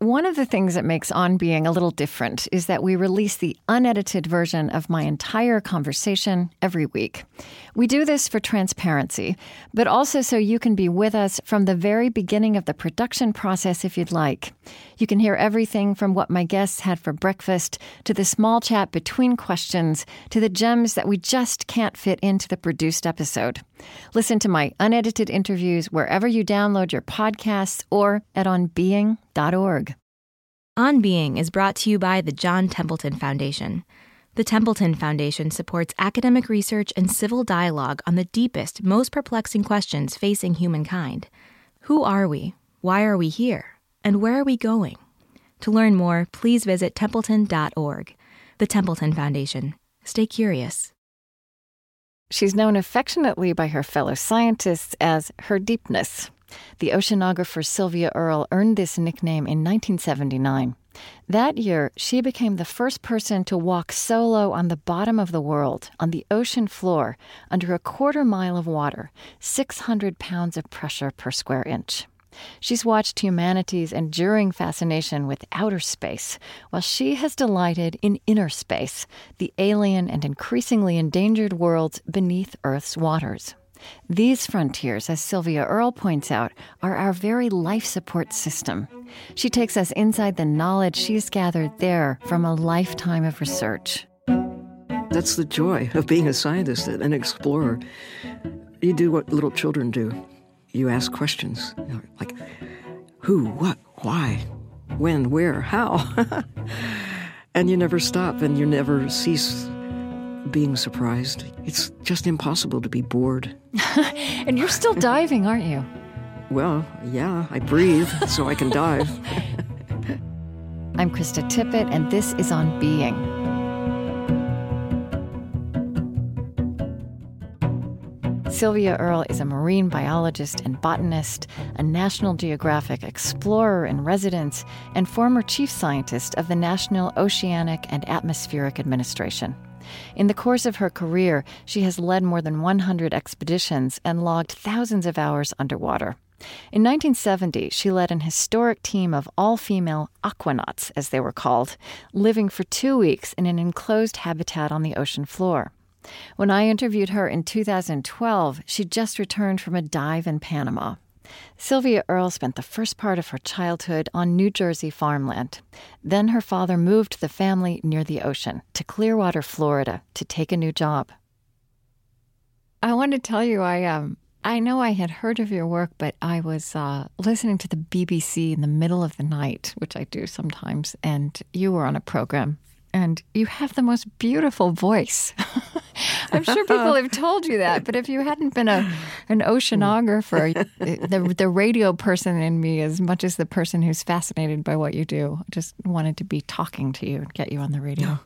One of the things that makes On Being a little different is that we release the unedited version of my entire conversation every week. We do this for transparency, but also so you can be with us from the very beginning of the production process if you'd like. You can hear everything from what my guests had for breakfast to the small chat between questions to the gems that we just can't fit into the produced episode. Listen to my unedited interviews wherever you download your podcasts or at onbeing.org. On Being is brought to you by the John Templeton Foundation. The Templeton Foundation supports academic research and civil dialogue on the deepest, most perplexing questions facing humankind. Who are we? Why are we here? And where are we going? To learn more, please visit templeton.org. The Templeton Foundation. Stay curious. She's known affectionately by her fellow scientists as her deepness. The oceanographer Sylvia Earle earned this nickname in 1979. That year, she became the first person to walk solo on the bottom of the world, on the ocean floor, under a quarter mile of water, 600 pounds of pressure per square inch. She's watched humanity's enduring fascination with outer space, while she has delighted in inner space, the alien and increasingly endangered worlds beneath Earth's waters. These frontiers, as Sylvia Earle points out, are our very life support system. She takes us inside the knowledge she's gathered there from a lifetime of research. That's the joy of being a scientist, an explorer. You do what little children do. You ask questions you know, like who, what, why, when, where, how. and you never stop and you never cease being surprised. It's just impossible to be bored. and you're still diving, aren't you? Well, yeah, I breathe so I can dive. I'm Krista Tippett, and this is On Being. Sylvia Earle is a marine biologist and botanist, a National Geographic explorer in residence, and former chief scientist of the National Oceanic and Atmospheric Administration. In the course of her career, she has led more than 100 expeditions and logged thousands of hours underwater. In 1970, she led an historic team of all female aquanauts, as they were called, living for two weeks in an enclosed habitat on the ocean floor. When I interviewed her in 2012, she'd just returned from a dive in Panama. Sylvia Earle spent the first part of her childhood on New Jersey farmland. Then her father moved the family near the ocean to Clearwater, Florida, to take a new job. I want to tell you, I um, I know I had heard of your work, but I was uh, listening to the BBC in the middle of the night, which I do sometimes, and you were on a program, and you have the most beautiful voice. I'm sure people have told you that, but if you hadn't been a an oceanographer, the the radio person in me, as much as the person who's fascinated by what you do, just wanted to be talking to you and get you on the radio.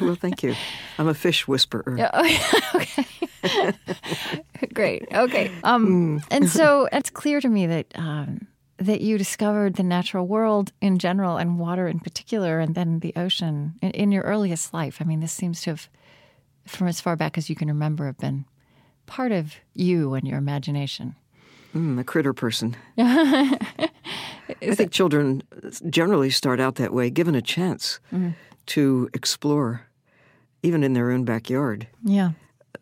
well, thank you. I'm a fish whisperer. Yeah, oh, okay. Great. Okay. Um, mm. and so it's clear to me that um, that you discovered the natural world in general and water in particular, and then the ocean in, in your earliest life. I mean, this seems to have from as far back as you can remember, have been part of you and your imagination. Mm, a critter person. I think children generally start out that way, given a chance mm-hmm. to explore, even in their own backyard. Yeah.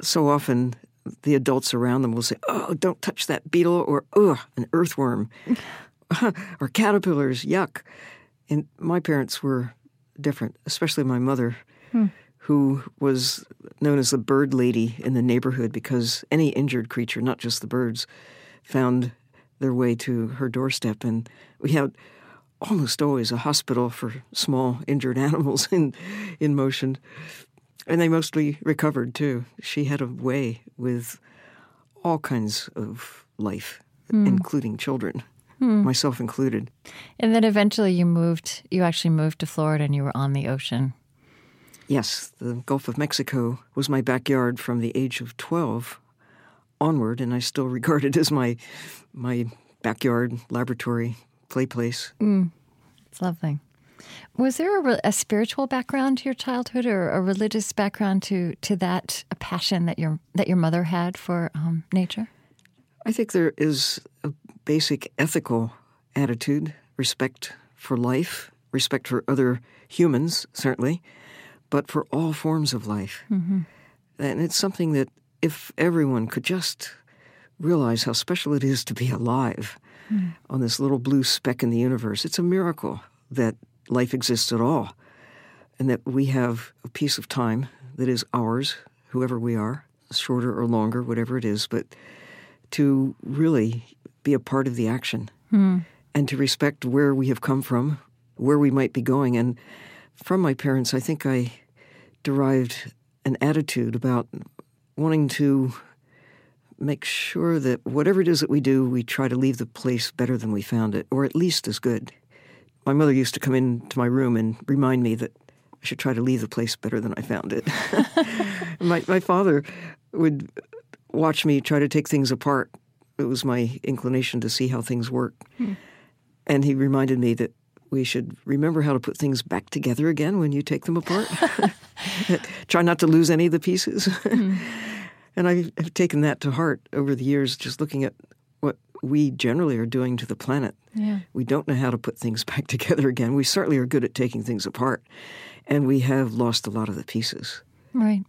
So often, the adults around them will say, "Oh, don't touch that beetle," or "Ugh, an earthworm," or caterpillars. Yuck. And my parents were different, especially my mother. Hmm who was known as the bird lady in the neighborhood because any injured creature, not just the birds, found their way to her doorstep. And we had almost always a hospital for small injured animals in, in motion. And they mostly recovered too. She had a way with all kinds of life, mm. including children. Hmm. myself included. And then eventually you moved, you actually moved to Florida and you were on the ocean. Yes, the Gulf of Mexico was my backyard from the age of 12 onward, and I still regard it as my, my backyard, laboratory, play place. Mm, it's lovely. Was there a, a, spiritual background to your childhood, or a religious background to to that passion that your that your mother had for um, nature? I think there is a basic ethical attitude, respect for life, respect for other humans, certainly, but for all forms of life. Mm-hmm. And it's something that if everyone could just realize how special it is to be alive mm. on this little blue speck in the universe, it's a miracle that life exists at all and that we have a piece of time that is ours, whoever we are, shorter or longer, whatever it is, but to really be a part of the action mm. and to respect where we have come from, where we might be going. And from my parents, I think I derived an attitude about wanting to make sure that whatever it is that we do, we try to leave the place better than we found it, or at least as good. My mother used to come into my room and remind me that I should try to leave the place better than I found it. my, my father would watch me try to take things apart. It was my inclination to see how things work. Hmm. And he reminded me that we should remember how to put things back together again when you take them apart. Try not to lose any of the pieces. Hmm. and I have taken that to heart over the years, just looking at what we generally are doing to the planet. Yeah. We don't know how to put things back together again. We certainly are good at taking things apart, and we have lost a lot of the pieces. Right.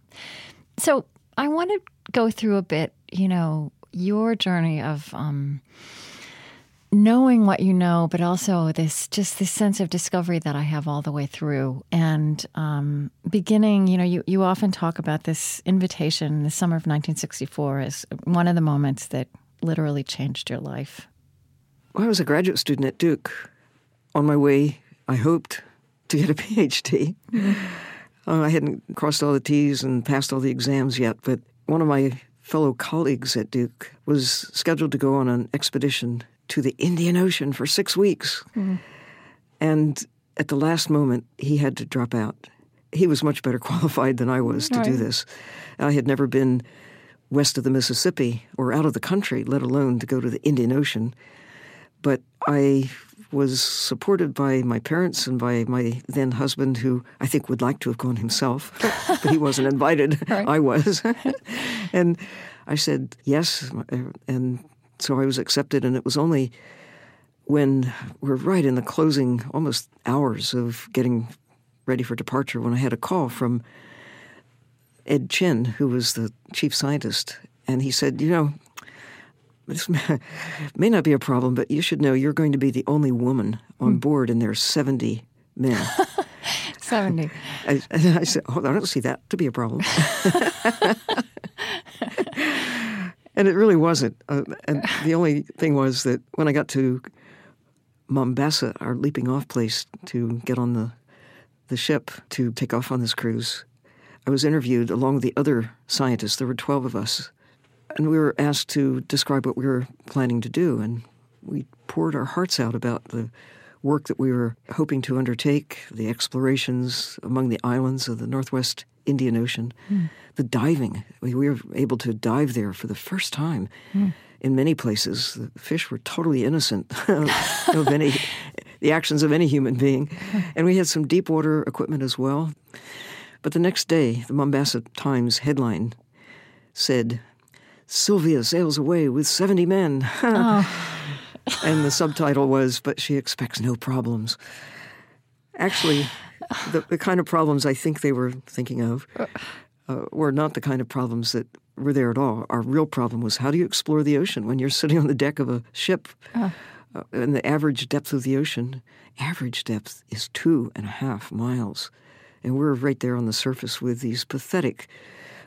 So I want to go through a bit, you know, your journey of um, knowing what you know, but also this just this sense of discovery that I have all the way through. And um, beginning, you know, you, you often talk about this invitation, the summer of 1964, as one of the moments that literally changed your life. Well, I was a graduate student at Duke. On my way, I hoped to get a PhD. Uh, I hadn't crossed all the T's and passed all the exams yet, but one of my fellow colleagues at Duke was scheduled to go on an expedition to the Indian Ocean for six weeks. Mm-hmm. And at the last moment, he had to drop out. He was much better qualified than I was to right. do this. I had never been west of the Mississippi or out of the country, let alone to go to the Indian Ocean. But I was supported by my parents and by my then husband, who I think would like to have gone himself, but he wasn't invited. Right. I was. and I said yes. And so I was accepted, and it was only when we're right in the closing almost hours of getting ready for departure when I had a call from Ed Chin, who was the chief scientist, and he said, You know, this may not be a problem, but you should know you're going to be the only woman on hmm. board, and there's 70 men. 70. I, I said, oh, I don't see that to be a problem. And it really wasn't. Uh, and the only thing was that when I got to Mombasa, our leaping off place to get on the the ship to take off on this cruise, I was interviewed along with the other scientists. There were twelve of us, and we were asked to describe what we were planning to do, and we poured our hearts out about the work that we were hoping to undertake, the explorations among the islands of the Northwest Indian Ocean, mm. The diving. We, we, were able to dive there for the first time. Mm. In many places, the fish were totally innocent of any the actions of any human being, and we had some deep water equipment as well. But the next day, the Mombasa Times headline said, "Sylvia sails away with seventy men." oh. and the subtitle was, "But she expects no problems." Actually, the, the kind of problems I think they were thinking of uh, were not the kind of problems that were there at all. Our real problem was how do you explore the ocean when you're sitting on the deck of a ship? Uh. Uh, and the average depth of the ocean, average depth is two and a half miles. And we're right there on the surface with these pathetic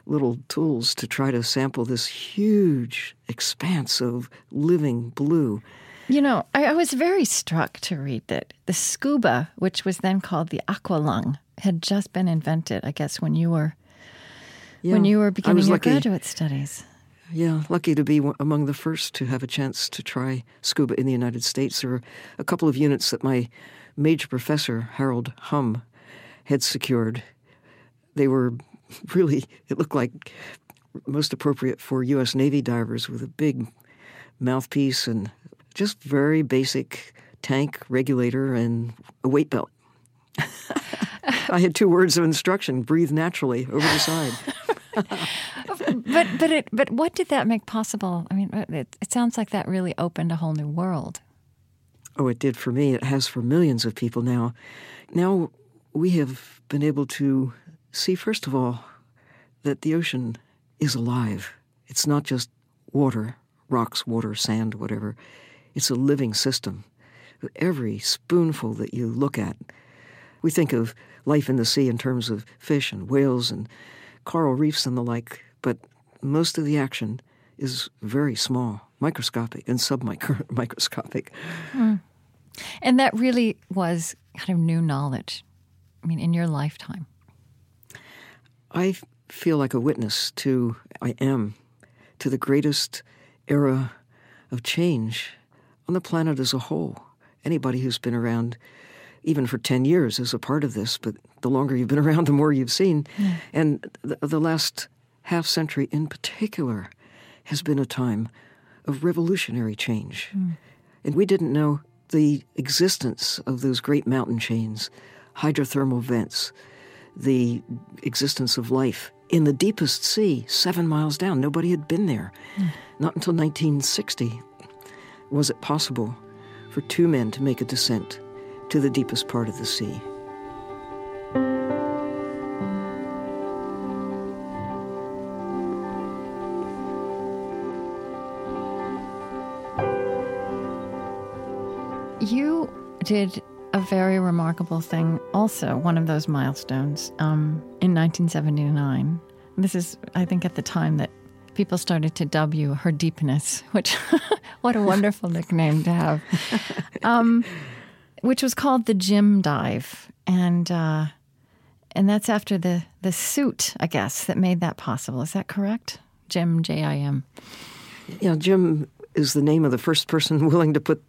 little tools to try to sample this huge expanse of living blue. You know, I, I, was very struck to read that the scuba, which was then called the aqualung, had just been invented. I guess when you were yeah, when you were beginning your lucky, graduate studies. Yeah, lucky to be among the first to have a chance to try scuba in the United States. There were a couple of units that my major professor Harold Humm had secured. They were really it looked like most appropriate for U.S. Navy divers with a big mouthpiece and just very basic tank regulator and a weight belt. I had two words of instruction: breathe naturally over the side. but but it but what did that make possible? I mean, it, it sounds like that really opened a whole new world. Oh, it did for me. It has for millions of people now. Now we have been able to see, first of all, that the ocean is alive. It's not just water, rocks, water, sand, whatever. It's a living system. Every spoonful that you look at, we think of life in the sea in terms of fish and whales and coral reefs and the like, but most of the action is very small, microscopic and submicroscopic. Mm. And that really was kind of new knowledge. I mean, in your lifetime. I feel like a witness to, I am, to the greatest era of change on the planet as a whole. Anybody who's been around, even for 10 years, is a part of this, but the longer you've been around, the more you've seen. Yeah. And the, the last half century in particular has been a time of revolutionary change. Mm. And we didn't know the existence of those great mountain chains, hydrothermal vents, the existence of life in the deepest sea, seven miles down. Nobody had been there. Mm. Not until 1960 was it possible for two men to make a descent to the deepest part of the sea. You did a very remarkable thing, also one of those milestones um, in 1979. This is, I think, at the time that people started to dub you her deepness, which, what a wonderful nickname to have, um, which was called the Jim Dive. And, uh, and that's after the, the suit, I guess, that made that possible. Is that correct? Jim, J I M. Yeah, Jim is the name of the first person willing to put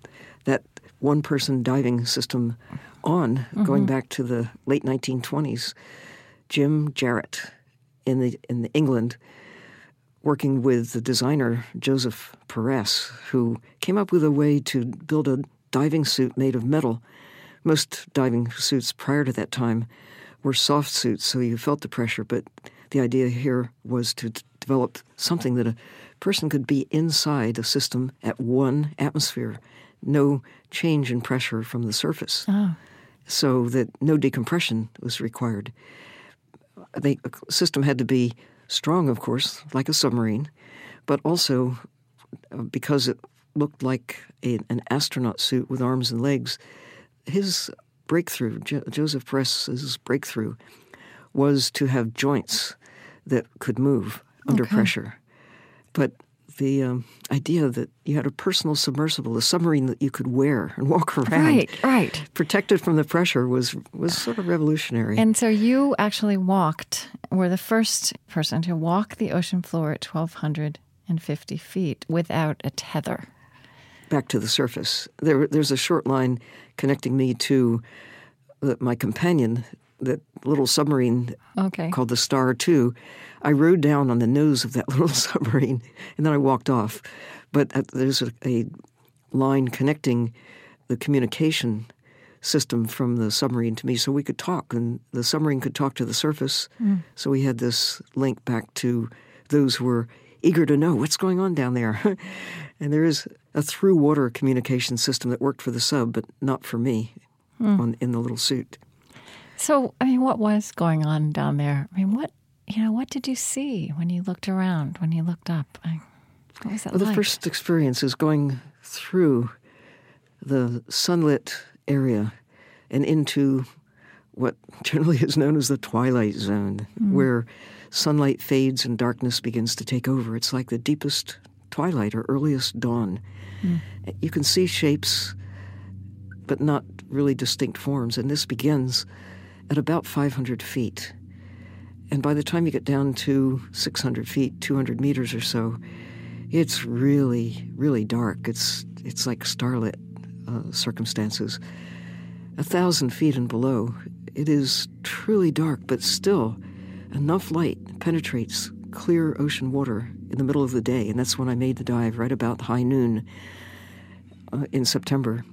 that one person diving system on, mm-hmm. going back to the late 1920s. Jim Jarrett in the in the England, working with the designer Joseph Peress, who came up with a way to build a diving suit made of metal. Most diving suits prior to that time were soft suits, so you felt the pressure. But the idea here was to d- develop something that a person could be inside a system at one atmosphere no change in pressure from the surface, oh. so that no decompression was required. The system had to be strong, of course, like a submarine, but also uh, because it looked like a, an astronaut suit with arms and legs. His breakthrough, jo- Joseph Peress's breakthrough, was to have joints that could move under okay. pressure. But the um, idea that you had a personal submersible, a submarine that you could wear and walk around, right, right, protected from the pressure, was was sort of revolutionary. And so you actually walked, were the first person to walk the ocean floor at twelve hundred and fifty feet without a tether. Back to the surface. There, there's a short line connecting me to uh, my companion, that little submarine okay. called the Star Two I rode down on the nose of that little submarine and then I walked off. But uh, there's a, a line connecting the communication system from the submarine to me so we could talk and the submarine could talk to the surface. Mm. So we had this link back to those who were eager to know what's going on down there. and there is a through water communication system that worked for the sub, but not for me mm. on, in the little suit. So, I mean, what was going on down there? I mean, what you know, what did you see when you looked around, when you looked up? What was that well, like? The first experience is going through the sunlit area and into what generally is known as the twilight zone, mm. where sunlight fades and darkness begins to take over. It's like the deepest twilight or earliest dawn. Mm. You can see shapes, but not really distinct forms, and this begins at about 500 feet. And by the time you get down to 600 feet, 200 meters or so, it's really, really dark. It's, it's like starlit uh, circumstances. A thousand feet and below, it is truly dark, but still enough light penetrates clear ocean water in the middle of the day. And that's when I made the dive, right about high noon uh, in September.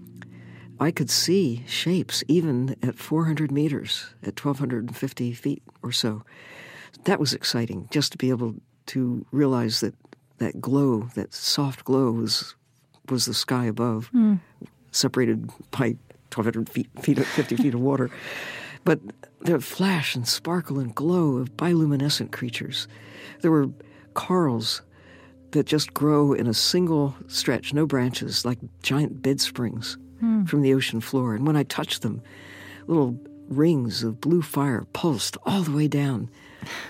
I could see shapes even at 400 meters, at 1,250 feet or so. That was exciting, just to be able to realize that that glow, that soft glow, was was the sky above. Mm. separated by 1,200 feet, feet 50 feet of water. But the flash and sparkle and glow of bioluminescent creatures. There were corals that just grow in a single stretch, no branches, like giant bed springs hmm. from the ocean floor. And when I touched them, little rings of blue fire pulsed all the way down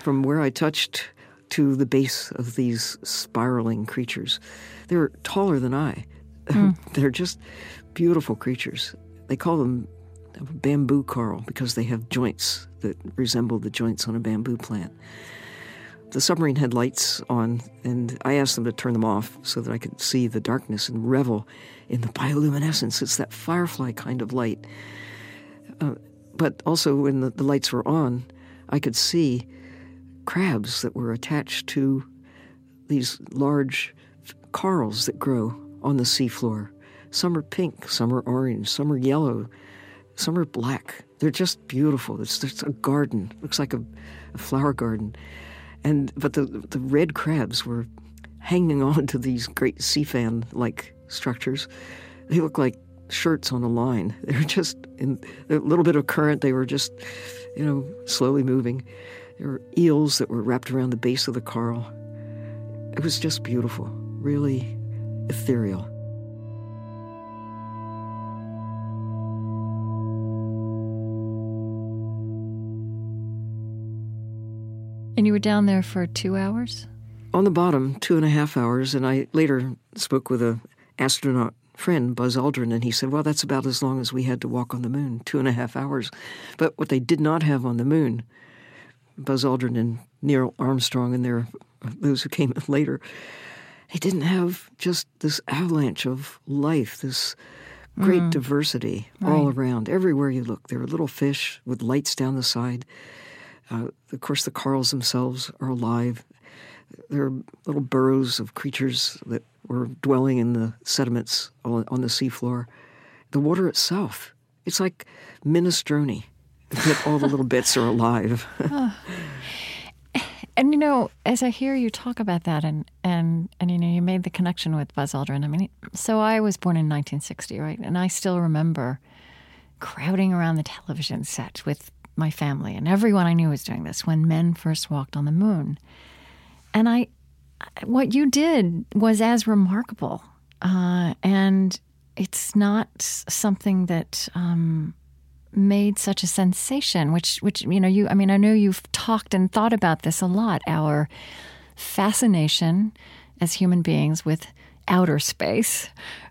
from where I touched to the base of these spiraling creatures. They're taller than I. Mm. They're just beautiful creatures. They call them bamboo coral because they have joints that resemble the joints on a bamboo plant. The submarine had lights on, and I asked them to turn them off so that I could see the darkness and revel in the bioluminescence. It's that firefly kind of light. Uh, but also, when the, the lights were on, I could see crabs that were attached to these large corals that grow on the seafloor. Some are pink, some are orange, some are yellow, some are black. They're just beautiful. It's, it's a garden. It looks like a, a flower garden. And but the the red crabs were hanging on to these great sea fan like structures. They looked like shirts on a line. They were just in a little bit of current. They were just, you know, slowly moving. There were eels that were wrapped around the base of the coral. It was just beautiful, really ethereal. And you were down there for two hours? On the bottom, two and a half hours. And I later spoke with a astronaut friend, Buzz Aldrin, and he said, well, that's about as long as we had to walk on the moon, two and a half hours. But what they did not have on the moon, Buzz Aldrin and Neil Armstrong and there those who came in later, they didn't have just this avalanche of life, this great mm. diversity right. all around. Everywhere you look, there are little fish with lights down the side. Uh, of course, the corals themselves are alive. There are little burrows of creatures that were dwelling in the sediments on, on the seafloor. The water itself, it's like minestrone, that all the little bits are alive. oh. And you know, as I hear you talk about that, and and and you know, you made the connection with Buzz Aldrin. I mean, so I was born in 1960, right? And I still remember crowding around the television set with my family, and everyone I knew was doing this when men first walked on the moon. And I, what you did was as remarkable, uh, and it's not something that um, made such a sensation. Which, which you know, you. I mean, I know you've talked and thought about this a lot. Our fascination as human beings with outer space,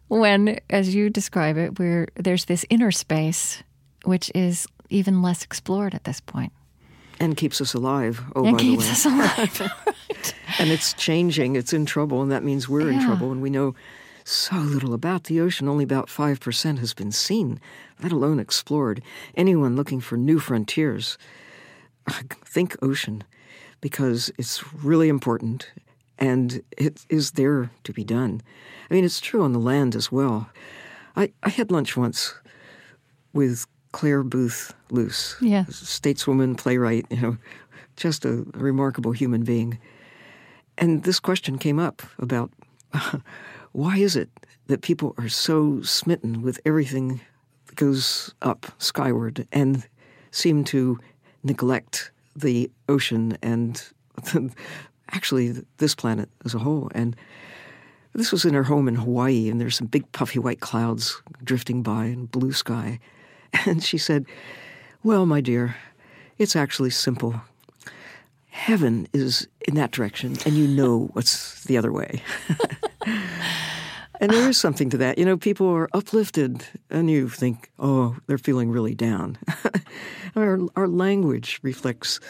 when, as you describe it, where there's this inner space, which is even less explored at this point and keeps us alive. Oh, and by keeps the way. us alive. and it's changing. It's in trouble, and that means we're yeah. in trouble. And we know so little about the ocean. Only about five percent has been seen, let alone explored. Anyone looking for new frontiers, think ocean, because it's really important, and it is there to be done. I mean, it's true on the land as well. I, I had lunch once with Clare Boothe Luce, yeah. stateswoman, playwright, you know, just a remarkable human being. And this question came up about why is it that people are so smitten with everything that goes up skyward and seem to neglect the ocean and actually this planet as a whole. And this was in her home in Hawaii, and there's some big puffy white clouds drifting by and blue sky. And she said, Well, my dear, it's actually simple. Heaven is in that direction, and you know what's the other way. and there is something to that. You know, people are uplifted, and you think, oh, they're feeling really down. our, our language reflects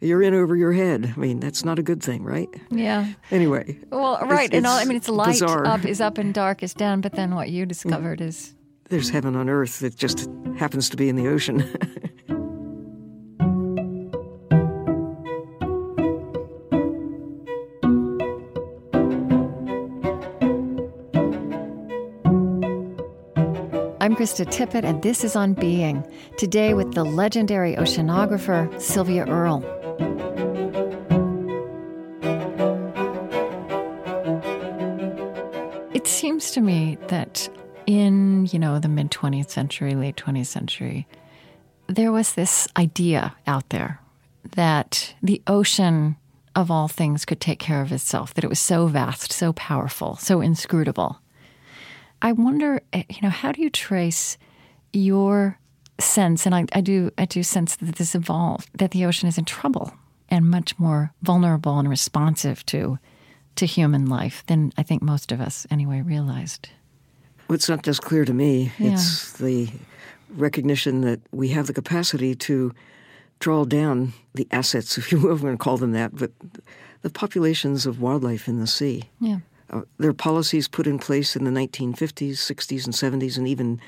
you're in over your head. I mean, that's not a good thing, right? Yeah. Anyway. Well, right. It's, and all, I mean, it's light bizarre. up is up and dark is down, but then what you discovered is there's heaven on earth that just happens to be in the ocean. I'm Krista Tippett, and this is On Being. Today with the legendary oceanographer Sylvia Earle. Century, late 20th century, there was this idea out there that the ocean of all things could take care of itself, that it was so vast, so powerful, so inscrutable. I wonder, eh, you know, how do you trace your sense, and I, I do I do sense that this evolved, that the ocean is in trouble and much more vulnerable and responsive to to human life than I think most of us anyway realized. Well, it's not just clear to me. Yeah. It's the recognition that we have the capacity to draw down the assets, if you will, we're going to call them that, but the populations of wildlife in the sea. Yeah. Uh, there are policies put in place in the 1950s, 60s, and 70s, and even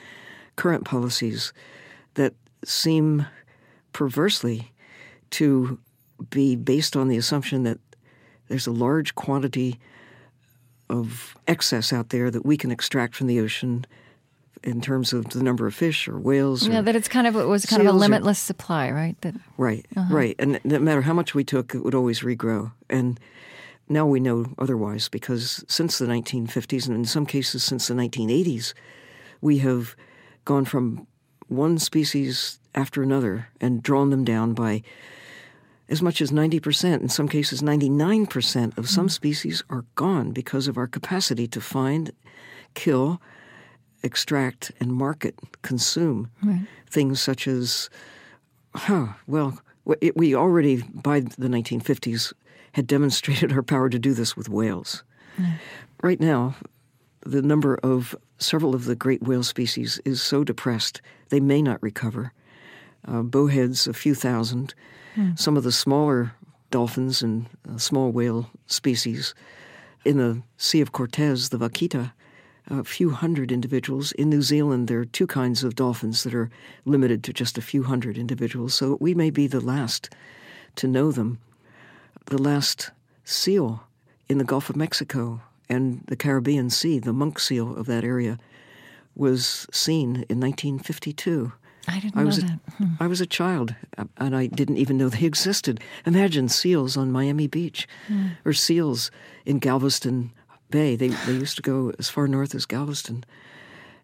current policies that seem perversely to be based on the assumption that there's a large quantity of excess out there that we can extract from the ocean in terms of the number of fish or whales. Yeah, or that it's kind of it was kind of a limitless or, supply, right? That right, uh-huh. right, and no matter how much we took, it would always regrow. And now we know otherwise because since the 1950s and in some cases since the 1980s, we have gone from one species after another and drawn them down by as much as 90%, in some cases 99% of some mm. species are gone because of our capacity to find, kill, extract, and market, consume right. things such as, huh, well, we already, by the 1950s, had demonstrated our power to do this with whales. Mm. Right now, the number of several of the great whale species is so depressed they may not recover. Uh, bowheads, a few thousand. Mm. Some of the smaller dolphins and uh, small whale species in the Sea of Cortez, the vaquita, a few hundred individuals. In New Zealand, there are two kinds of dolphins that are limited to just a few hundred individuals, so we may be the last to know them. The last seal in the Gulf of Mexico and the Caribbean Sea, the monk seal of that area, was seen in 1952. I didn't I was know that. Hmm. I was a child, and I didn't even know they existed. Imagine seals on Miami Beach, hmm. or seals in Galveston Bay. They they used to go as far north as Galveston,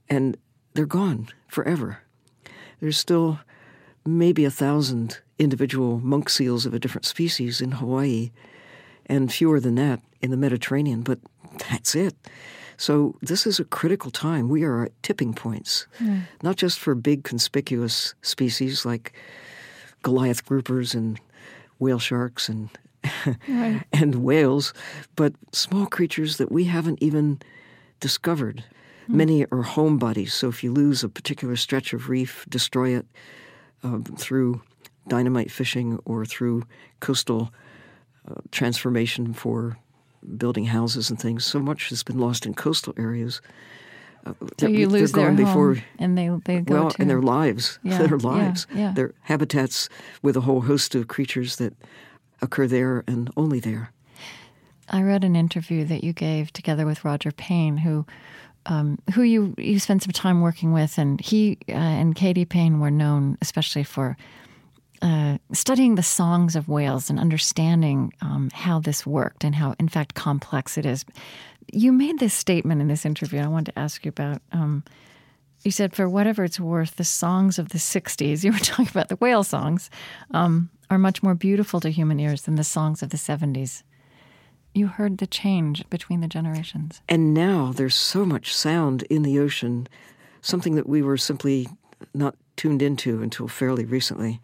and they're gone forever. There's still maybe a thousand individual monk seals of a different species in Hawaii, and fewer than that in the Mediterranean. But that's it. So this is a critical time. We are at tipping points, mm. not just for big conspicuous species like Goliath groupers and whale sharks and right. and whales, but small creatures that we haven't even discovered. Mm. Many are homebodies, so if you lose a particular stretch of reef, destroy it uh, through dynamite fishing or through coastal uh, transformation for building houses and things. So much has been lost in coastal areas. Uh, so you lose their home before, and they, they go well, to... and their lives, yeah, their lives, yeah, yeah. their habitats with a whole host of creatures that occur there and only there. I read an interview that you gave together with Roger Payne, who um, who you you spent some time working with, and he uh, and Katie Payne were known especially for uh, studying the songs of whales and understanding um, how this worked and how, in fact, complex it is. You made this statement in this interview. I wanted to ask you about. Um, you said, for whatever it's worth, the songs of the 60s, you were talking about the whale songs, um, are much more beautiful to human ears than the songs of the 70s. You heard the change between the generations. And now there's so much sound in the ocean, something that we were simply not tuned into until fairly recently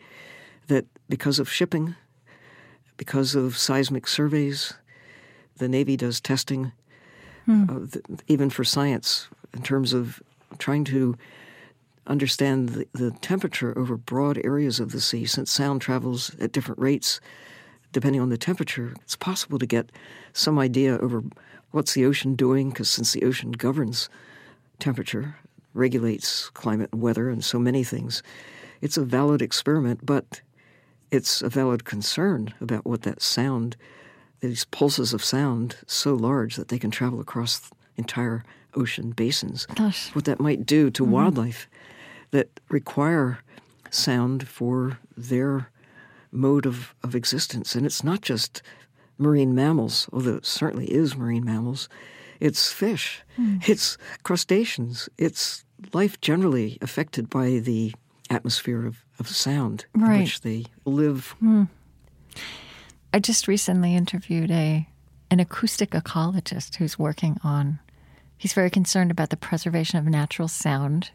that because of shipping, because of seismic surveys, the Navy does testing, hmm. uh, th- even for science, in terms of trying to understand the, the, temperature over broad areas of the sea. Since sound travels at different rates depending on the temperature, it's possible to get some idea over what's the ocean doing, because since the ocean governs temperature, regulates climate and weather, and so many things, it's a valid experiment, but it's a valid concern about what that sound, these pulses of sound, so large that they can travel across entire ocean basins. Gosh. What that might do to mm-hmm. wildlife that require sound for their mode of, of existence. And it's not just marine mammals, although it certainly is marine mammals. It's fish, mm. it's crustaceans, it's life generally affected by the atmosphere of, of sound Right. in which they live. Hmm. I just recently interviewed a an acoustic ecologist who's working on he's very concerned about the preservation of natural sound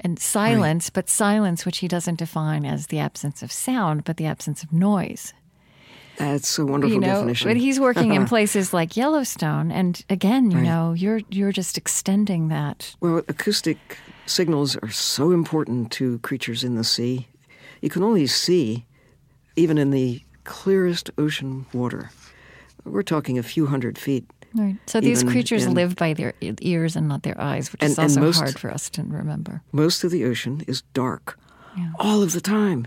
and silence, but silence which he doesn't define as the absence of sound, but the absence of noise. That's a wonderful you know, definition. but he's working in places like Yellowstone, and again, you Right. know, you're you're just extending that. Well, acoustic signals are so important to creatures in the sea. You can only see, even in the clearest ocean water. We're talking a few hundred feet. Right. So these creatures in- live by their ears and not their eyes, which is And- and also most- hard for us to remember. Most of the ocean is dark Yeah. all of the time.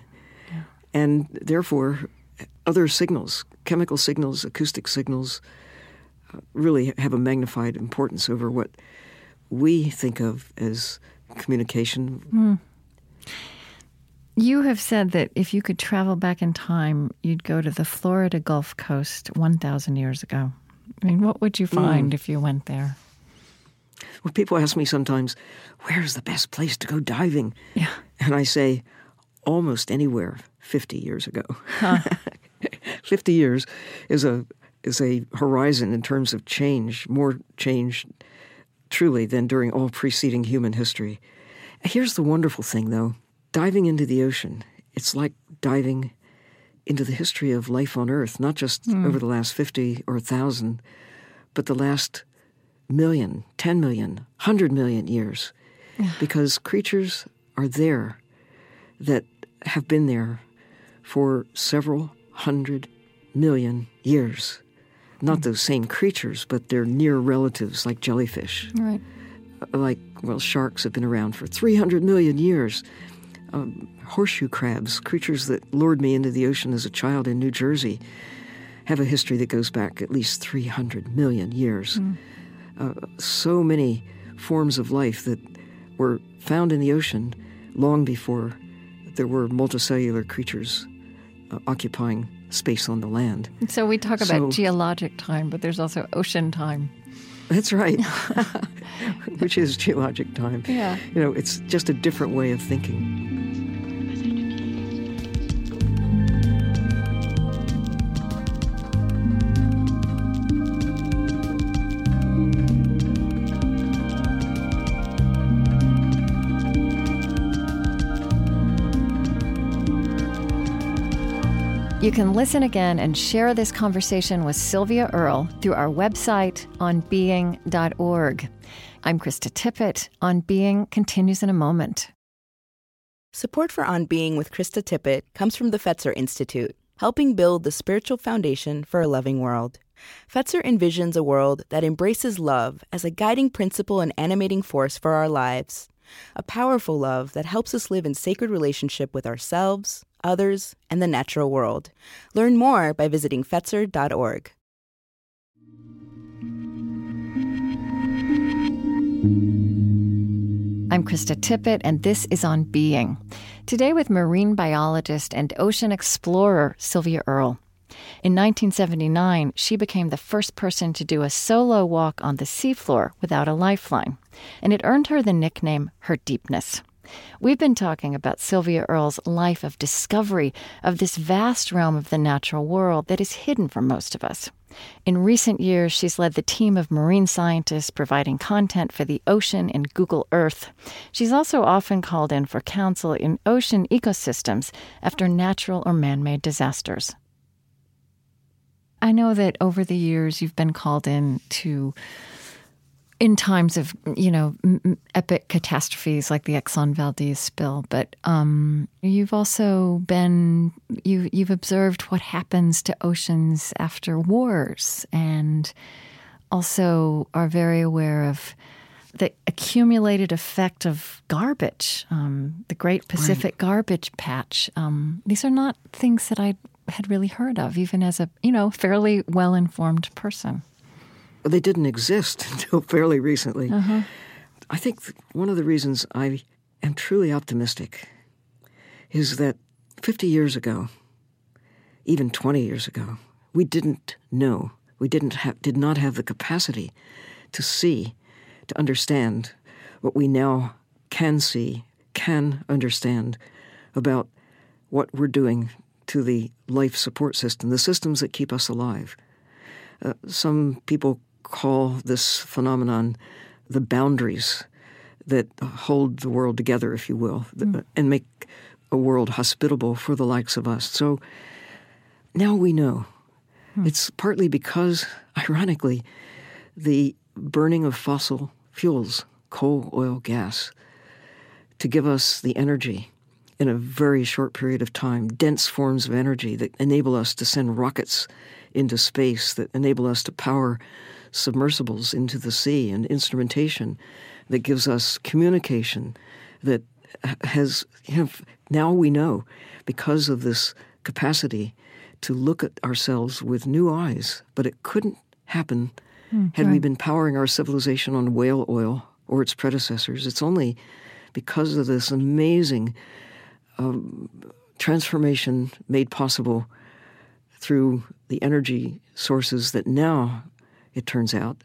And therefore, other signals, chemical signals, acoustic signals, uh, really have a magnified importance over what we think of as communication. You have said that if you could travel back in time, you'd go to the Florida Gulf Coast 1,000 years ago. I mean, what would you hmm. find if you went there? Well, people ask me sometimes, where's the best place to go diving? Yeah. And I say, almost anywhere 50 years ago. 50 years is a, is a horizon in terms of change, more change truly than during all preceding human history. Here's the wonderful thing, though diving into the ocean, it's like diving into the history of life on Earth, not just hmm. over the last 50 or 1,000, but the last million, 10 million, 100 million years. Because creatures are there that have been there for several hundred million years. Not those same creatures, but they're near relatives like jellyfish, Right. like, well, sharks have been around for 300 million years. Um, horseshoe crabs, creatures that lured me into the ocean as a child in New Jersey, have a history that goes back at least 300 million years. Uh, so many forms of life that were found in the ocean long before there were multicellular creatures uh, occupying space on the land. So we talk about So- geologic time, but there's also ocean time. That's right, which is geologic time. Yeah. You know, it's just a different way of thinking. You can listen again and share this conversation with Sylvia Earle through our website on being.org. I'm Krista Tippett. On Being continues in a moment. Support for On Being with Krista Tippett comes from the Fetzer Institute, helping build the spiritual foundation for a loving world. Fetzer envisions a world that embraces love as a guiding principle and animating force for our lives. A powerful love that helps us live in sacred relationship with ourselves, others, and the natural world. Learn more by visiting Fetzer.org. I'm Krista Tippett, and this is On Being. Today with marine biologist and ocean explorer Sylvia Earle. In 1979, she became the first person to do a solo walk on the seafloor without a lifeline, and it earned her the nickname Her Deepness. We've been talking about Sylvia Earle's life of discovery of this vast realm of the natural world that is hidden from most of us. In recent years, she's led the team of marine scientists providing content for the ocean in Google Earth. She's also often called in for counsel in ocean ecosystems after natural or man made disasters. I know that over the years you've been called in to, in times of, you know, epic catastrophes like the Exxon Valdez spill, but um, you've also been, you, you've observed what happens to oceans after wars and also are very aware of the accumulated effect of garbage, um, the Great Pacific Garbage Patch. Um, these are not things that I had really heard of, even as a you know fairly well informed person. They didn't exist until fairly recently. I think one of the reasons I am truly optimistic is that 50 years ago, even 20 years ago, we didn't know, we didn't have, did not have the capacity to see, to understand what we now can see, can understand about what we're doing to the life support system, the systems that keep us alive. Uh, some people call this phenomenon the boundaries that hold the world together, if you will, mm. and make a world hospitable for the likes of us. So now we know. Mm. It's partly because, ironically, the burning of fossil fuels, coal, oil, gas, to give us the energy in a very short period of time, dense forms of energy that enable us to send rockets into space, that enable us to power submersibles into the sea and instrumentation that gives us communication that has you know, now we know because of this capacity to look at ourselves with new eyes but it couldn't happen mm, had right. we been powering our civilization on whale oil or its predecessors it's only because of this amazing um, transformation made possible through the energy sources that now it turns out,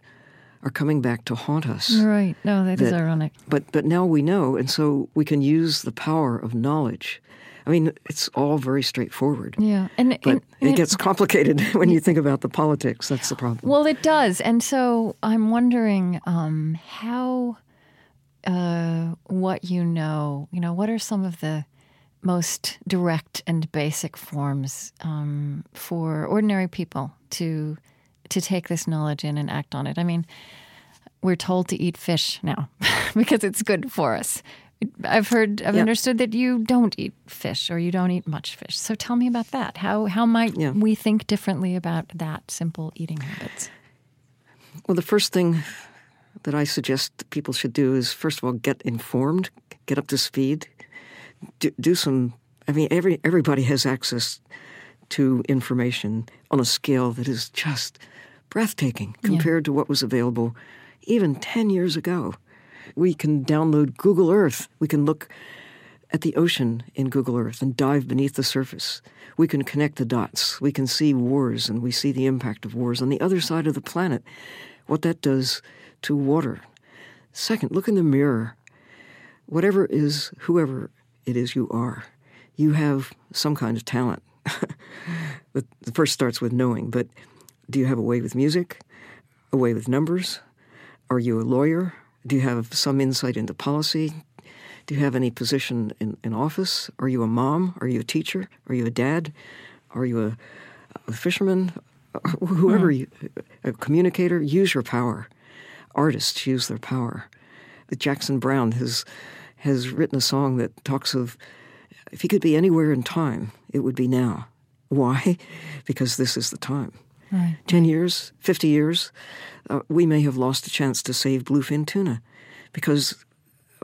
are coming back to haunt us. Right. No, that, that is ironic. But but now we know, and so we can use the power of knowledge. I mean, it's all very straightforward. Yeah, and, but and, and it gets complicated when you think about the politics. That's the problem. Well, it does, and so I'm wondering um, how uh, what you know. You know, what are some of the most direct and basic forms um, for ordinary people to to take this knowledge in and act on it. I mean, we're told to eat fish now because it's good for us. I've heard, I've understood that you don't eat fish or you don't eat much fish. So tell me about that. How how might yeah. we think differently about that simple eating habits? Well, the first thing that I suggest people should do is first of all get informed, get up to speed, do, do some. I mean, every everybody has access to information on a scale that is just breathtaking compared yeah. to what was available even 10 years ago. We can download Google Earth. We can look at the ocean in Google Earth and dive beneath the surface. We can connect the dots. We can see wars and we see the impact of wars on the other side of the planet, what that does to water. Second, look in the mirror. Whatever is, whoever it is you are, you have some kind of talent. the first starts with knowing, but do you have a way with music? A way with numbers? Are you a lawyer? Do you have some insight into policy? Do you have any position in, in office? Are you a mom? Are you a teacher? Are you a dad? Are you a, a fisherman? Whoever mm. you, a communicator, use your power. Artists use their power. Jackson Browne has has written a song that talks of if he could be anywhere in time, it would be now. Why? Because this is the time. Right. 10 years, 50 years, uh, we may have lost a chance to save bluefin tuna because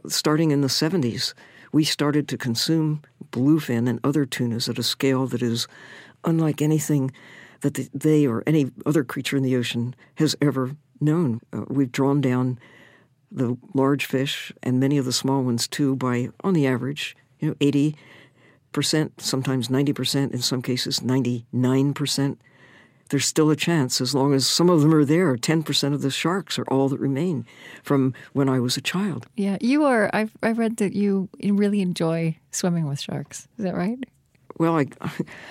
starting in the 70s, we started to consume bluefin and other tunas at a scale that is unlike anything that they or any other creature in the ocean has ever known. Uh, we've drawn down the large fish and many of the small ones too by, on the average, you know, 80 percent, sometimes 90 percent, in some cases 99 percent there's still a chance as long as some of them are there. 10% of the sharks are all that remain from when I was a child. Yeah, you are. I've, I read that you really enjoy swimming with sharks. Is that right? Well, I,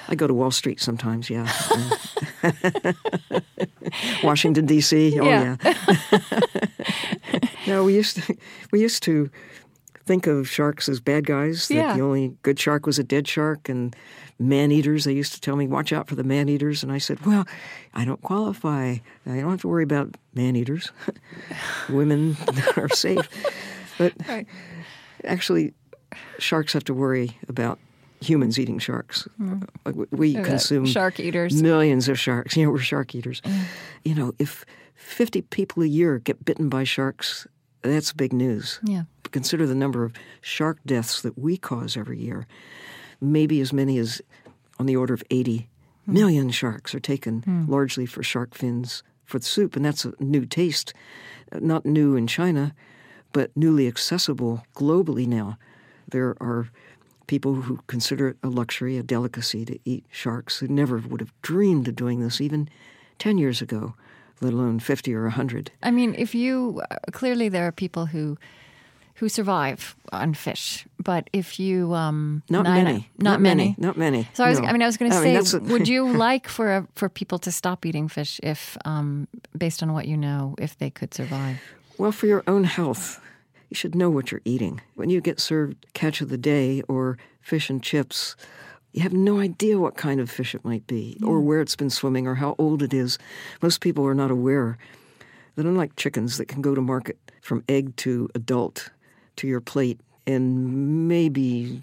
I go to Wall Street sometimes, yeah. Washington D.C. Oh yeah. yeah. no, we used to we used to think of sharks as bad guys. Yeah. the only good shark was a dead shark, and man eaters. They used to tell me, watch out for the man eaters. And I said, well, I don't qualify. I don't have to worry about man eaters. Women are safe. But right. actually, sharks have to worry about humans eating sharks. Mm. We consume shark eaters, millions of sharks. You know, we're shark eaters. Mm. You know, if 50 people a year get bitten by sharks, that's big news. Yeah. Consider the number of shark deaths that we cause every year maybe as many as on the order of 80 mm. million sharks are taken mm. largely for shark fins for the soup. And that's a new taste, not new in China, but newly accessible globally now. There are people who consider it a luxury, a delicacy to eat sharks who never would have dreamed of doing this even 10 years ago, let alone 50 or 100. I mean, if you clearly there are people who who survive on fish. But if you um, not nine- many, not, many, not many. So I was, No. I mean, I was going to say, would you like for for people to stop eating fish if, um, based on what you know, if they could survive? Well, for your own health, you should know what you're eating. When you get served catch of the day or fish and chips, you have no idea what kind of fish it might be or where it's been swimming or how old it is. Most people are not aware that unlike chickens that can go to market from egg to adult to your plate in maybe,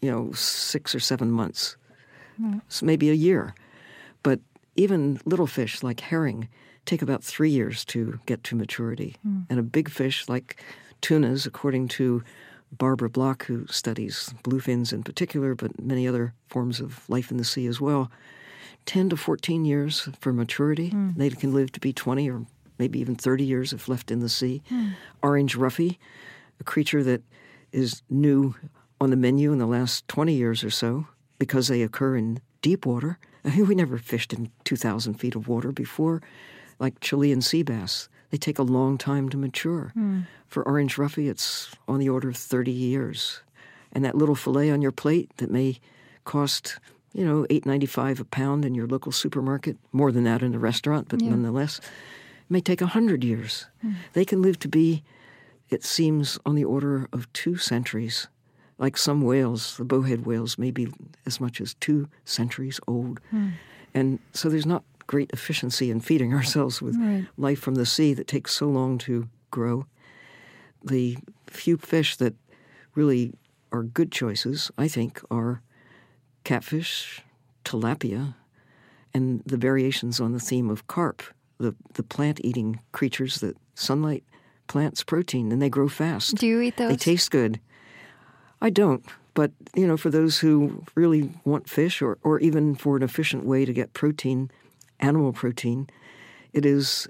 you know, six or seven months, hmm. so maybe a year. But even little fish like herring take about three years to get to maturity. Hmm. And a big fish like tunas, according to Barbara Block, who studies bluefins in particular, but many other forms of life in the sea as well, 10 to 14 years for maturity. Hmm. They can live to be 20 or maybe even 30 years if left in the sea. Orange roughy, a creature that is new on the menu in the last 20 years or so because they occur in deep water. I mean, we never fished in 2,000 feet of water before, like Chilean sea bass. They take a long time to mature. Hmm. For orange roughy, it's on the order of 30 years. And that little fillet on your plate that may cost, you know, eight ninety five a pound in your local supermarket, more than that in a restaurant, but nonetheless, may take a hundred years. Hmm. They can live to be, it seems, on the order of two centuries. Like some whales, the bowhead whales may be as much as two centuries old. Hmm. And so there's not great efficiency in feeding ourselves with life from the sea that takes so long to grow. The few fish that really are good choices, I think, are catfish, tilapia, and the variations on the theme of carp, the, the plant eating creatures that sunlight plants protein and they grow fast. Do you eat those? They taste good. I don't, but you know, for those who really want fish or, or even for an efficient way to get protein, animal protein, it is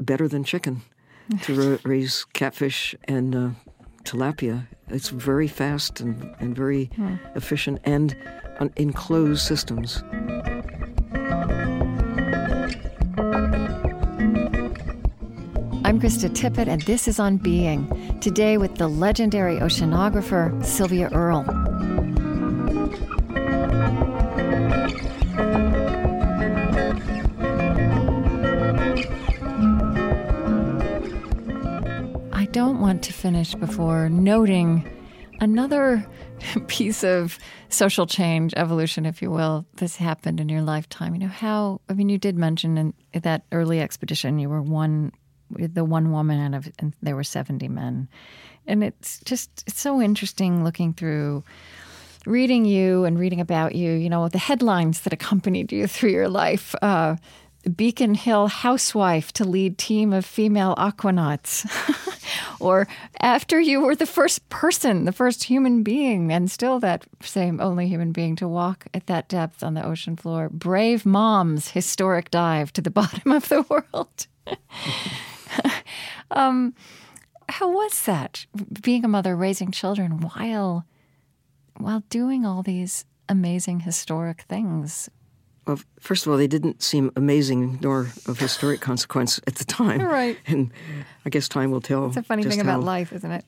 better than chicken to ra- raise catfish and uh, tilapia. It's very fast and, and very efficient and on, in closed systems. I'm Krista Tippett, and this is On Being. Today with the legendary oceanographer Sylvia Earle. I don't want to finish before noting another piece of social change, evolution, if you will, that's happened in your lifetime. You know, how, I mean, you did mention in that early expedition, you were one, the one woman out of, and there were 70 men. And it's just, it's so interesting looking through reading you and reading about you, you know, the headlines that accompanied you through your life. Uh, Beacon Hill housewife to lead team of female aquanauts. or after you were the first person, the first human being, and still that same only human being to walk at that depth on the ocean floor. Brave mom's historic dive to the bottom of the world. um, how was that being a mother, raising children while while doing all these amazing historic things? Well, first of all, they didn't seem amazing nor of historic consequence at the time. Right. And I guess time will tell. It's a funny thing about life, isn't it?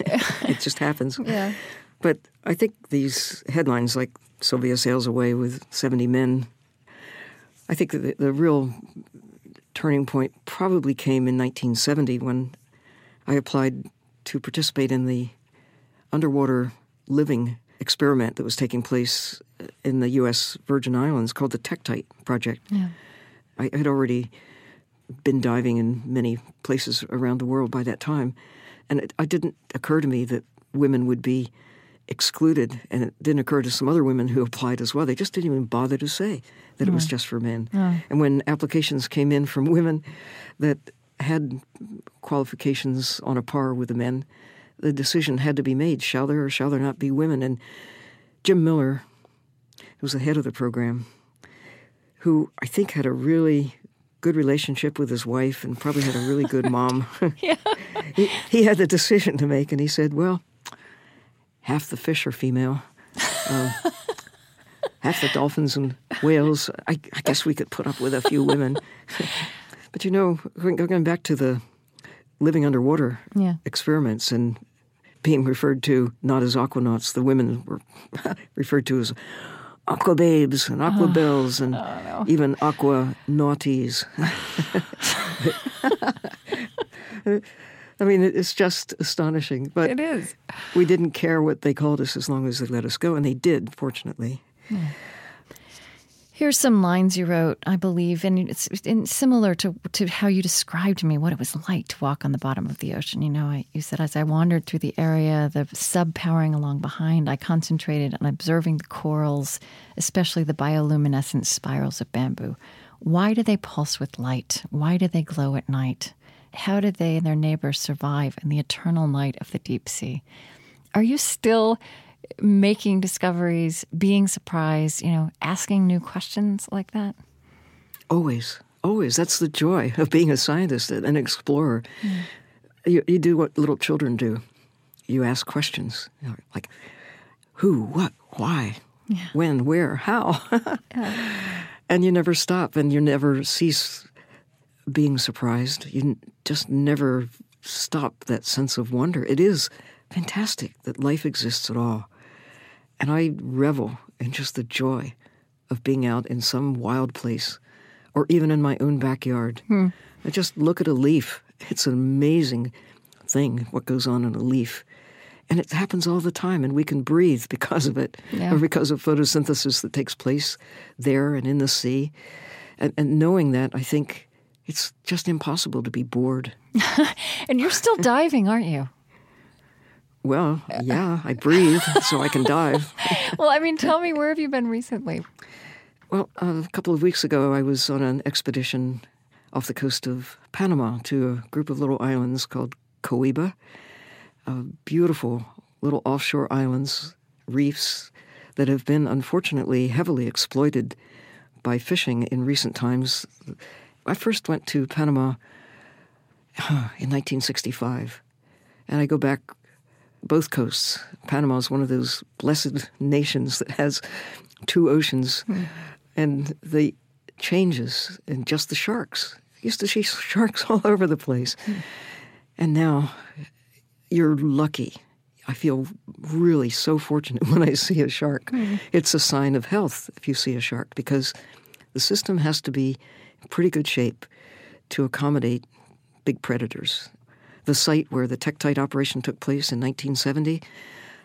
It just happens. Yeah. But I think these headlines, like Sylvia sails away with 70 men, I think the, the real turning point probably came in 1970 when I applied to participate in the underwater living experiment that was taking place in the U.S. Virgin Islands called the Tektite Project. Yeah. I had already been diving in many places around the world by that time, and it, it didn't occur to me that women would be excluded, and it didn't occur to some other women who applied as well. They just didn't even bother to say that it was just for men. And when applications came in from women that had qualifications on a par with the men, the decision had to be made: shall there or shall there not be women? And Jim Miller, who was the head of the program, who I think had a really good relationship with his wife and probably had a really good mom. He, he had the decision to make, and he said, "Well, half the fish are female." Um, half the dolphins and whales. I, I guess we could put up with a few women. but you know, going, back to the living underwater Yeah. experiments and being referred to not as aquanauts. The women were referred to as aqua babes and aqua bells and even aqua naughties. I mean, it's just astonishing. But It is. we didn't care what they called us as long as they let us go, and they did, fortunately. Hmm. Here's some lines you wrote, I believe, and it's and similar to to how you described to me what it was like to walk on the bottom of the ocean. You know, I, you said as I wandered through the area, the sub powering along behind, I concentrated on observing the corals, especially the bioluminescent spirals of bamboo. Why do they pulse with light? Why do they glow at night? How did they and their neighbors survive in the eternal night of the deep sea? Are you still making discoveries, being surprised, you know, asking new questions like that? Always, always. That's the joy of being a scientist, an explorer. Hmm. You, you do what little children do. You ask questions, you know, like who, what, why, when, where, how, and you never stop, and you never cease being surprised. You just never stop that sense of wonder. It is fantastic that life exists at all. And I revel in just the joy of being out in some wild place or even in my own backyard. Hmm. I just look at a leaf. It's an amazing thing what goes on in a leaf. And it happens all the time, and we can breathe because of it, Yeah. or because of photosynthesis that takes place there and in the sea. And, and knowing that, I think it's just impossible to be bored. And you're still diving, aren't you? Well, yeah, I breathe so I can dive. Well, I mean, tell me, where have you been recently? Well, a couple of weeks ago, I was on an expedition off the coast of Panama to a group of little islands called Coiba. Uh, beautiful little offshore islands, reefs that have been unfortunately heavily exploited by fishing in recent times. I first went to Panama in 1965, and I go back both coasts. Panama is one of those blessed nations that has two oceans, hmm. and the changes in just the sharks. I used to see sharks all over the place, hmm. and now you're lucky. I feel really so fortunate when I see a shark. Hmm. It's a sign of health if you see a shark because the system has to be pretty good shape to accommodate big predators. The site where the Tektite operation took place in 1970,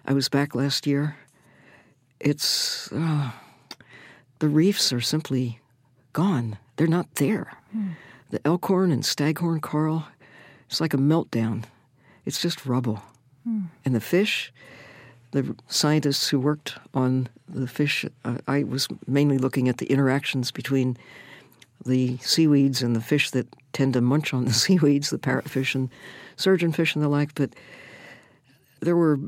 I was back last year. It's uh, the reefs are simply gone. They're not there. The elkhorn and staghorn coral, it's like a meltdown. It's just rubble. And the fish, the scientists who worked on the fish, uh, I was mainly looking at the interactions between the seaweeds and the fish that tend to munch on the seaweeds, the parrotfish and surgeonfish and the like. But there were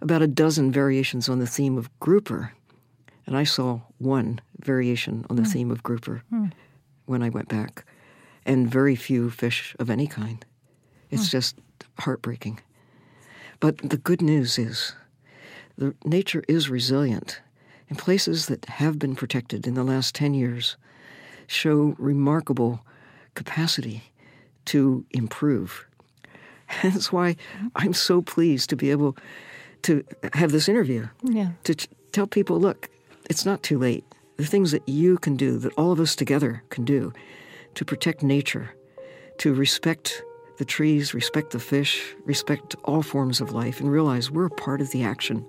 about a dozen variations on the theme of grouper, and I saw one variation on the hmm. theme of grouper hmm. when I went back, and very few fish of any kind. It's hmm. just heartbreaking. But the good news is the nature is resilient. And places that have been protected in the last 10 years show remarkable capacity to improve. That's why I'm so pleased to be able to have this interview. Yeah. To tell people, look, it's not too late. The things that you can do, that all of us together can do to protect nature, to respect the trees, respect the fish, respect all forms of life, and realize we're a part of the action.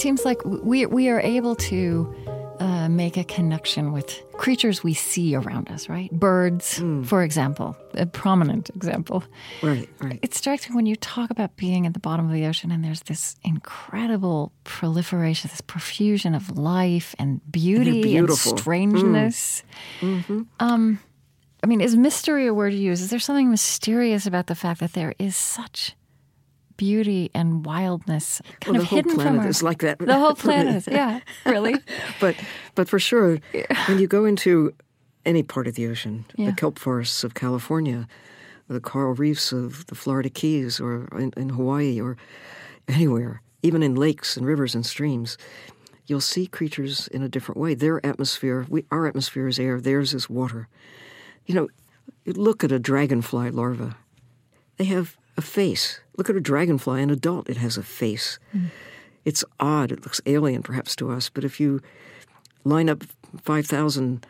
Seems like we we are able to uh, make a connection with creatures we see around us, right? Birds, for example, a prominent example. Right, right. It strikes me when you talk about being at the bottom of the ocean and there's this incredible proliferation, this profusion of life and beauty and beautiful. strangeness. Um, I mean, is mystery a word you use? Is there something mysterious about the fact that there is such beauty and wildness kind Well, of the whole hidden from planet our, is like that. The whole planet is, yeah, really. but but for sure, when you go into any part of the ocean, Yeah. the kelp forests of California, the coral reefs of the Florida Keys, or in, in Hawaii, or anywhere, even in lakes and rivers and streams, you'll see creatures in a different way. Their atmosphere, we, our atmosphere is air, theirs is water. You know, look at a dragonfly larva, they have a face. Look at a dragonfly, an adult, it has a face. Hmm. It's odd, it looks alien perhaps to us, but if you line up 5,000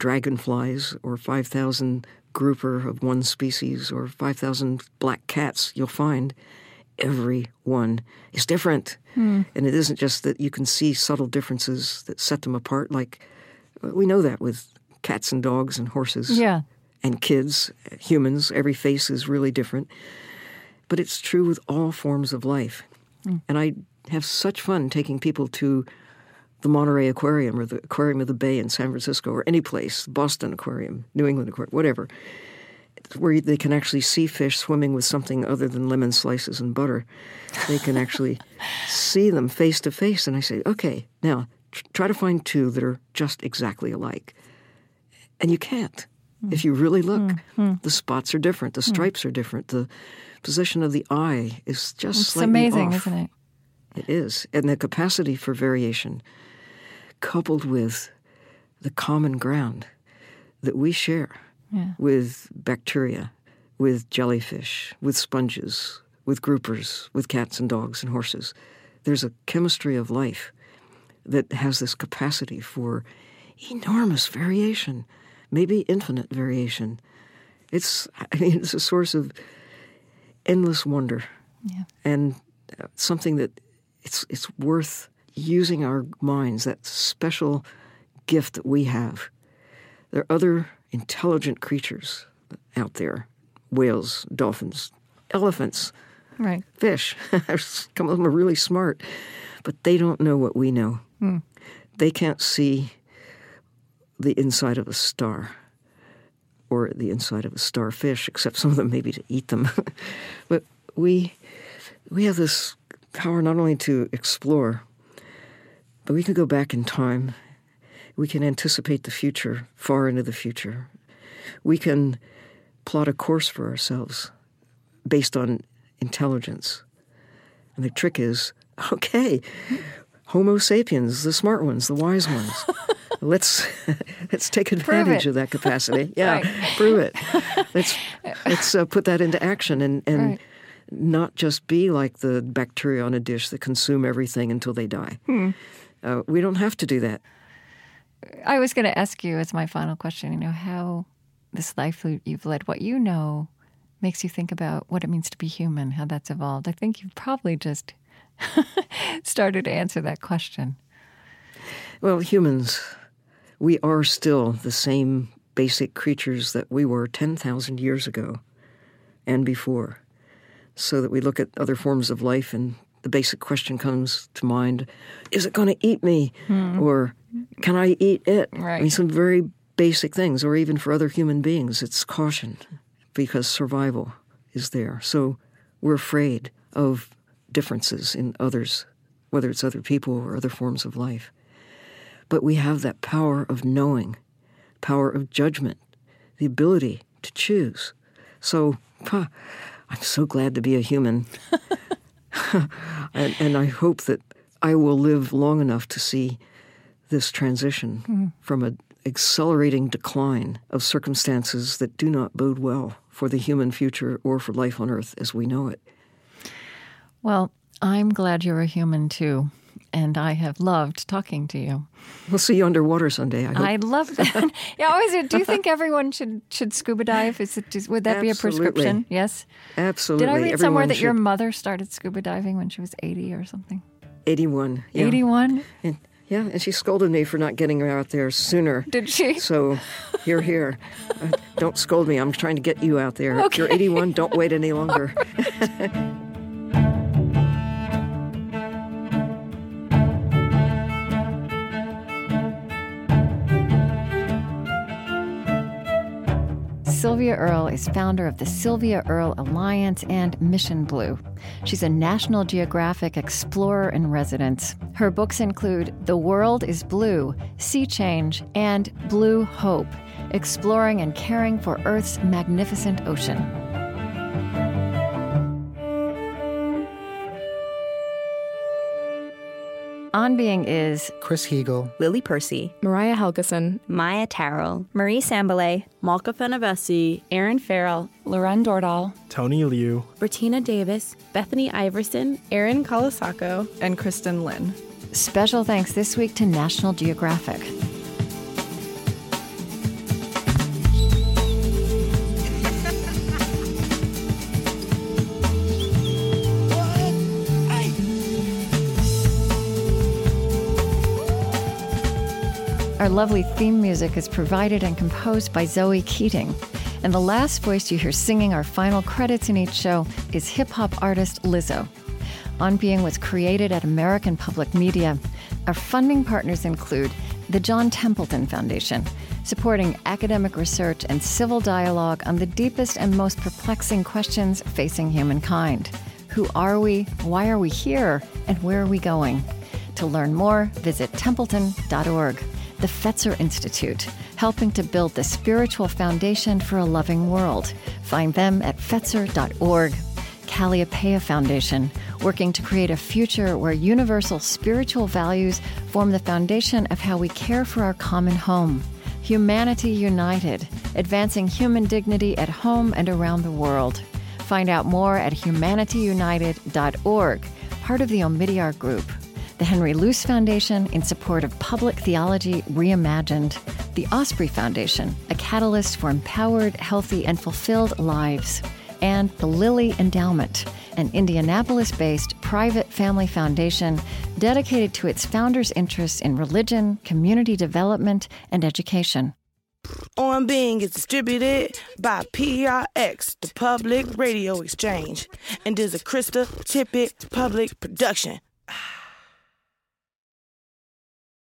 dragonflies or 5,000 grouper of one species or 5,000 black cats, you'll find every one is different. Hmm. And it isn't just that you can see subtle differences that set them apart. Like uh, we know that with cats and dogs and horses Yeah. and kids, uh, humans, every face is really different. But it's true with all forms of life. Mm. And I have such fun taking people to the Monterey Aquarium or the Aquarium of the Bay in San Francisco or any place, Boston Aquarium, New England Aquarium, whatever, where they can actually see fish swimming with something other than lemon slices and butter. They can actually see them face to face. And I say, okay, now tr- try to find two that are just exactly alike. And you can't. If mm. you really look, mm. the spots are different, the stripes are different, the position of the eye is just It's amazing, off. isn't it? It is. And the capacity for variation, coupled with the common ground that we share Yeah. with bacteria, with jellyfish, with sponges, with groupers, with cats and dogs and horses. There's a chemistry of life that has this capacity for enormous variation, maybe infinite variation. It's, I mean, it's a source of endless wonder Yeah. and uh, something that it's it's worth using our minds that special gift that we have. There are other intelligent creatures out there whales dolphins elephants Right. fish. Some of them are really smart but they don't know what we know. They can't see the inside of a star or the inside of a starfish, except some of them maybe to eat them. but we we have this power not only to explore, but we can go back in time. We can anticipate the future, far into the future. We can plot a course for ourselves based on intelligence. And the trick is, okay, Homo sapiens, the smart ones, the wise ones. let's let's take advantage of that capacity. Yeah, Right. prove it. Let's let's uh, put that into action and and Right. not just be like the bacteria on a dish that consume everything until they die. Hmm. Uh, we don't have to do that. I was going to ask you as my final question, you know, how this life you've led, what you know, makes you think about what it means to be human, how that's evolved. I think you've probably just started to answer that question. Well, humans, we are still the same basic creatures that we were 10,000 years ago and before. So that we look at other forms of life and the basic question comes to mind is it going to eat me? Hmm. Or can I eat it? I Right. mean, some very basic things, or even for other human beings, it's caution because survival is there. So we're afraid of differences in others, whether it's other people or other forms of life but we have that power of knowing, power of judgment, the ability to choose. So, huh, I'm so glad to be a human. and, and I hope that I will live long enough to see this transition hmm. from an accelerating decline of circumstances that do not bode well for the human future or for life on earth as we know it. Well, I'm glad you're a human too, and I have loved talking to you. We'll see you underwater someday. I. I love that. yeah, always. Do you think everyone should should scuba dive? Is it is- would that be a prescription? Yes. Absolutely. Did I read Everyone somewhere that your mother started scuba diving when she was 80 or something? 81. yeah. 81? And, yeah, and she scolded me for not getting her out there sooner. Did she? So, you're here. Uh, don't scold me. I'm trying to get you out there. If you're 81, don't wait any longer. Sylvia Earle is founder of the Sylvia Earle Alliance and Mission Blue. She's a National Geographic explorer in residence. Her books include The World is Blue, Sea Change, and Blue Hope. exploring and caring for Earth's magnificent ocean. On Being is Chris Heagle, Lily Percy, Mariah Helgeson, Maia Tarrell, Marie Sambilay, Malka Fenyvesi, Erinn Farrell, Lauren Dordal, Tony Liu, Bertina Davis, Bethany Iverson, Erin Colasacco, and Kristin Lin. Special thanks this week to National Geographic. Our lovely theme music is provided and composed by Zoe Keating. And the last voice you hear singing our final credits in each show is hip hop artist Lizzo. On Being was created at American Public Media. Our funding partners include the John Templeton Foundation, supporting academic research and civil dialogue on the deepest and most perplexing questions facing humankind. Who are we? Why are we here? And where are we going? To learn more, visit templeton.org the Fetzer Institute, helping to build the spiritual foundation for a loving world. Find them at fetzer.org. Kalliopeia Foundation, working to create a future where universal spiritual values form the foundation of how we care for our common home. Humanity United, advancing human dignity at home and around the world. Find out more at humanityunited.org, part of the Omidyar Group the Henry Luce Foundation in support of public theology reimagined, the Osprey Foundation, a catalyst for empowered, healthy, and fulfilled lives, and the Lilly Endowment, an Indianapolis based private family foundation dedicated to its founders' interests in religion, community development, and education. On Being is distributed by PRX, the Public Radio Exchange, and is a Krista Tippett public production.